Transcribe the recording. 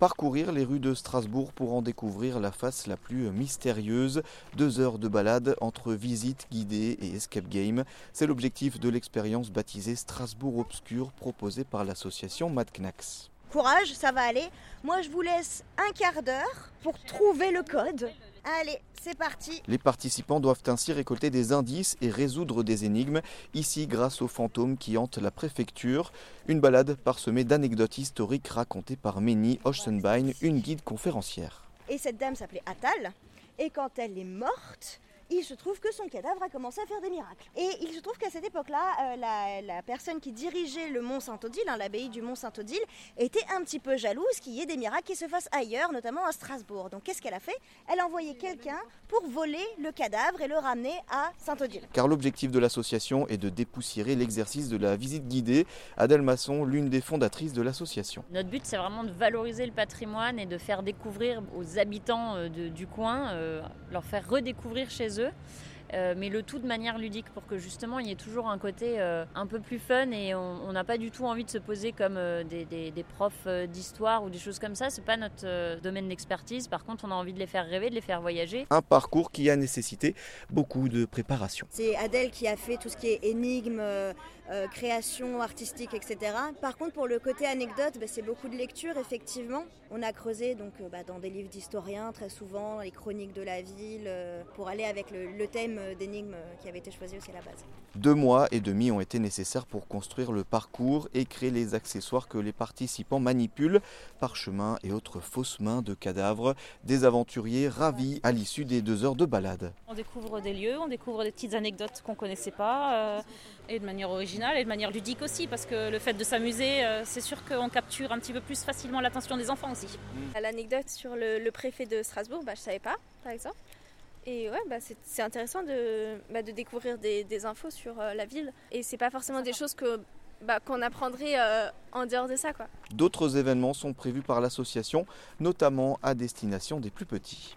Parcourir les rues de Strasbourg pour en découvrir la face la plus mystérieuse. Deux heures de balade entre visite guidée et escape game. C'est l'objectif de l'expérience baptisée Strasbourg Obscur proposée par l'association Mad Knacks. Courage, ça va aller. Moi, je vous laisse un quart d'heure pour trouver le code. Allez, c'est parti. Les participants doivent ainsi récolter des indices et résoudre des énigmes, ici grâce aux fantômes qui hantent la préfecture. Une balade parsemée d'anecdotes historiques racontées par Ménie Oschenbein, une guide conférencière. Et cette dame s'appelait Atal. Et quand elle est morte, il se trouve que son cadavre a commencé à faire des miracles. Et il se trouve qu'à cette époque-là, euh, la, personne qui dirigeait le mont Saint-Odile, hein, l'abbaye du mont Saint-Odile, était un petit peu jalouse qu'il y ait des miracles qui se fassent ailleurs, notamment à Strasbourg. Donc qu'est-ce qu'elle a fait? Elle a envoyé quelqu'un pour voler le cadavre et le ramener à Saint-Odile. Car l'objectif de l'association est de dépoussiérer l'exercice de la visite guidée. Adèle Masson, l'une des fondatrices de l'association. Notre but, c'est vraiment de valoriser le patrimoine et de faire découvrir aux habitants euh, du coin, euh, leur faire redécouvrir chez eux eux euh, mais le tout de manière ludique pour que justement il y ait toujours un côté euh, un peu plus fun et on n'a pas du tout envie de se poser comme euh, des, profs d'histoire ou des choses comme ça. C'est pas notre domaine d'expertise. Par contre, on a envie de les faire rêver, de les faire voyager. Un parcours qui a nécessité beaucoup de préparation. C'est Adèle qui a fait tout ce qui est énigmes, création artistique, etc. Par contre, pour le côté anecdote, bah, c'est beaucoup de lecture effectivement. On a creusé donc bah, dans des livres d'historiens très souvent, les chroniques de la ville, pour aller avec le, thème d'énigmes qui avait été choisi aussi à la base. Deux mois et demi ont été nécessaires pour construire le parcours et créer les accessoires que les participants manipulent, parchemins et autres fausses mains de cadavres. Des aventuriers ravis à l'issue des deux heures de balade. On découvre des lieux, on découvre des petites anecdotes qu'on ne connaissait pas, euh, et de manière originale et de manière ludique aussi, parce que le fait de s'amuser, euh, c'est sûr qu'on capture un petit peu plus facilement l'attention des enfants aussi. L'anecdote sur le, préfet de Strasbourg, bah, je ne savais pas, par exemple. Et ouais, bah c'est intéressant de, bah, de découvrir des, des, infos sur euh, la ville. Et c'est pas forcément des choses que bah, qu'on apprendrait euh, en dehors de ça. D'autres événements sont prévus par l'association, notamment à destination des plus petits.